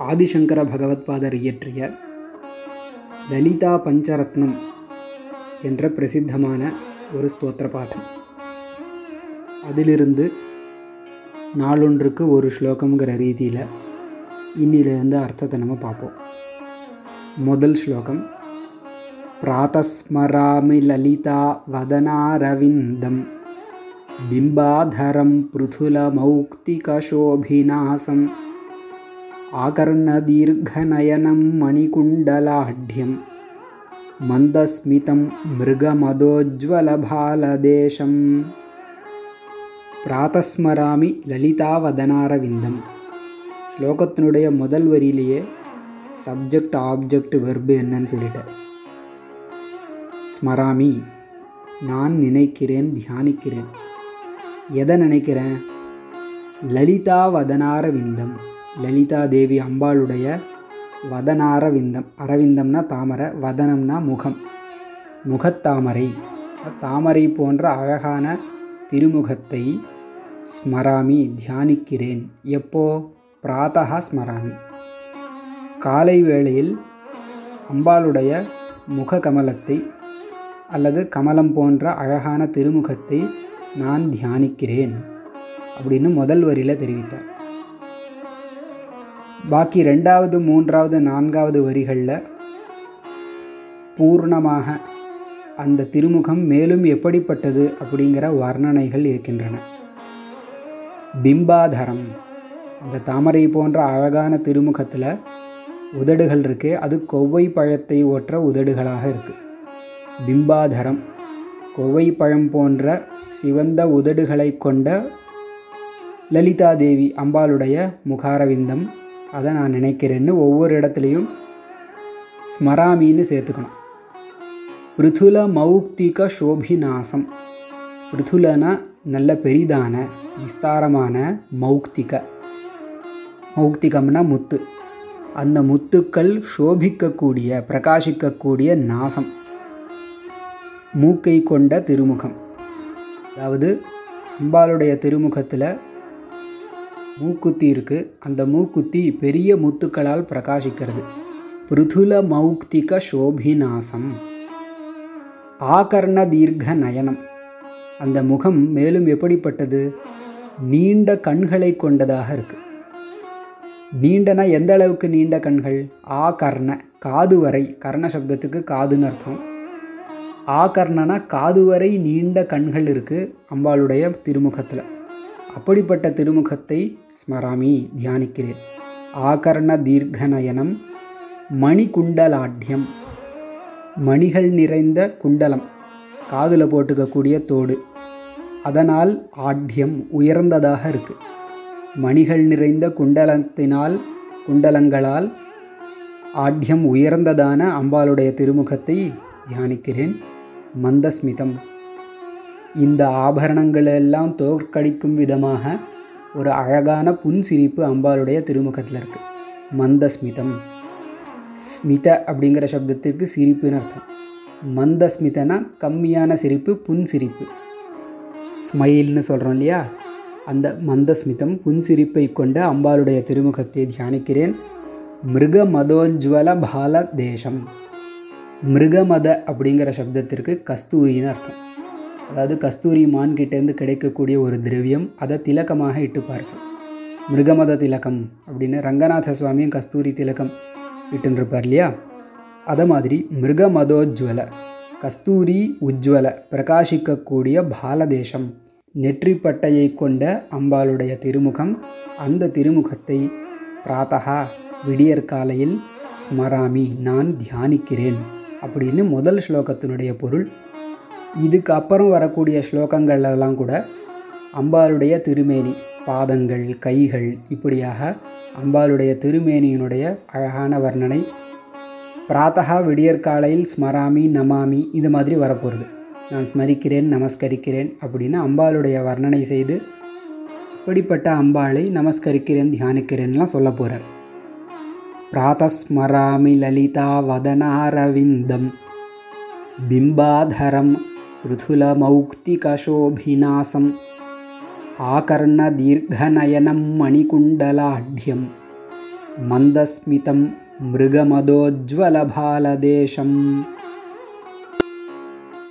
ஆதிசங்கர பகவத்பாதர் இயற்றிய லலிதா பஞ்சரத்னம் என்ற பிரசித்தமான ஒரு ஸ்தோத்திர பாடல். அதிலிருந்து நாளொன்றுக்கு ஒரு ஸ்லோகம்ங்கிற ரீதியில் இன்னிலிருந்து அர்த்தத்தை நம்ம பார்ப்போம். முதல் ஸ்லோகம் பிராதஸ்மராமி லலிதா வதனாரவிந்தம் பிம்பாதரம் பிருதுலமௌக்திகசோபிநாசம் आकर्णदीर्घनयनं मणिकुण्डलाढ्यं मन्दस्मितं मृगमदोज्ज्वलभालदेशम् பிராத்தஸ்மராமி லலிதாவதனாரவிந்தம் ஸ்லோகத்தினுடைய முதல் வரியிலேயே சப்ஜெக்ட் ஆப்ஜெக்ட் வெர்பு என்னன்னு சொல்லிட்டார் ஸ்மராமி நான் நினைக்கிறேன் தியானிக்கிறேன் எதை நினைக்கிறேன் லலிதா வதனார விந்தம் லலிதா தேவி அம்பாளுடைய வதனாரவிந்தம். அரவிந்தம்னா தாமரை வதனம்னா முகம். முகத்தாமரை. தாமரை போன்ற அழகான திருமுகத்தை ஸ்மராமி தியானிக்கிறேன். எப்போ? பிராத்தகா ஸ்மராமி. காலை வேளையில் அம்பாளுடைய முக கமலத்தை அல்லது கமலம் போன்ற அழகான திருமுகத்தை நான் தியானிக்கிறேன் அப்படின்னு முதல் வரியில் தெரிவித்தார். பாக்கி ரெண்டாவது மூன்றாவது நான்காவது வரிகளில் பூர்ணமாக அந்த திருமுகம் மேலும் எப்படிப்பட்டது அப்படிங்கிற வர்ணனைகள் இருக்கின்றன. பிம்பாதரம் அந்த தாமரை போன்ற அழகான திருமுகத்தில் உதடுகள் இருக்குது அது கொவ்வை பழத்தை ஒற்ற உதடுகளாக இருக்குது பிம்பாதரம் கொவ்வை பழம் போன்ற சிவந்த உதடுகளை கொண்ட லலிதா தேவி அம்பாளுடைய முகாரவிந்தம். அதை நான் நினைக்கிறேன்னு ஒவ்வொரு இடத்துலையும் ஸ்மராமின்னு சேர்த்துக்கணும். பிருதுல மௌக்திக சோபிநாசம் பிருதுலனா நல்ல பெரிதான விஸ்தாரமான மௌக்திக. மௌக்திகம்னா முத்து. அந்த முத்துக்கள் சோபிக்கக்கூடிய பிரகாசிக்கக்கூடிய நாசம். மூக்கை கொண்ட திருமுகம். அதாவது அம்பாளுடைய திருமுகத்தில் மூக்குத்தி இருக்குது அந்த மூக்குத்தி பெரிய முத்துக்களால் பிரகாசிக்கிறது. பிருதுல மௌக்திக சோபிநாசம். ஆகர்ண தீர்க்க நயனம். அந்த முகம் மேலும் எப்படிப்பட்டது? நீண்ட கண்களை கொண்டதாக இருக்கு. நீண்டனா எந்த அளவுக்கு நீண்ட கண்கள்? ஆ கர்ண காது வரை. கர்ண சப்தத்துக்கு காதுன்னு அர்த்தம். ஆ கர்ணனா காது வரை நீண்ட கண்கள் இருக்குது அம்பாளுடைய திருமுகத்தில். அப்படிப்பட்ட திருமுகத்தை ஸ்மராமி தியானிக்கிறேன். ஆகர்ண தீர்க்கநயனம் மணிகுண்டலாட்யம் மணிகள் நிறைந்த குண்டலம் காதில் போட்டுக்கக்கூடிய தோடு. அதனால் ஆட்யம் உயர்ந்ததாக இருக்குது மணிகள் நிறைந்த குண்டலத்தினால் குண்டலங்களால் ஆட்யம் உயர்ந்ததான அம்பாளுடைய திருமுகத்தை தியானிக்கிறேன். மந்தஸ்மிதம். இந்த ஆபரணங்களெல்லாம் தோற்கடிக்கும் விதமாக ஒரு அழகான புன்சிரிப்பு அம்பாளுடைய திருமுகத்தில் இருக்குது மந்தஸ்மிதம். ஸ்மித அப்படிங்கிற சப்தத்திற்கு சிரிப்புன்னு அர்த்தம். மந்தஸ்மிதனா கம்மியான சிரிப்பு புன்சிரிப்பு. ஸ்மைல்னு சொல்கிறோம் இல்லையா? அந்த மந்தஸ்மிதம் புன்சிரிப்பை கொண்ட அம்பாளுடைய திருமுகத்தை தியானிக்கிறேன். மிருக மதோஜ்வல பால தேசம். மிருகமத அப்படிங்கிற சப்தத்திற்கு கஸ்தூரின்னு அர்த்தம். அதாவது கஸ்தூரி மான்கிட்டேருந்து கிடைக்கக்கூடிய ஒரு திரவியம் அதை திலக்கமாக இட்டுப்பார்கள் மிருகமத திலகம் அப்படின்னு ரங்கநாத சுவாமியும் கஸ்தூரி திலக்கம் இட்டுருப்பார் இல்லையா? அதை மாதிரி மிருகமதோஜ்வல கஸ்தூரி உஜ்வல பிரகாசிக்கக்கூடிய பாலதேசம் நெற்றிப்பட்டையை கொண்ட அம்பாளுடைய திருமுகம் அந்த திருமுகத்தை பிராத்தகா விடியற்காலையில் ஸ்மராமி நான் தியானிக்கிறேன் அப்படின்னு முதல் ஸ்லோகத்தினுடைய பொருள் இதுக்கு அப்புறம் வரக்கூடிய ஸ்லோகங்கள்லாம் கூட அம்பாளுடைய திருமேனி பாதங்கள் கைகள் இப்படியாக அம்பாளுடைய திருமேனியினுடைய அழகான வர்ணனை பிராத்தகா விடியற்காலையில் ஸ்மராமி நமாமி இது மாதிரி வரப்போகிறது நான் ஸ்மரிக்கிறேன் நமஸ்கரிக்கிறேன் அப்படின்னு அம்பாளுடைய வர்ணனை செய்து இப்படிப்பட்ட அம்பாளை நமஸ்கரிக்கிறேன் தியானிக்கிறேன்லாம் சொல்ல போகிறார் பிராத்தஸ்மராமி லலிதா வதனாரவிந்தம் பிம்பாதரம் पृथुलमौक्तिकशोभिनासम् आकर्णदीर्घनयनं मणिकुण्डलाढ्यं मन्दस्मितं मृगमदोज्ज्वलभालदेशम्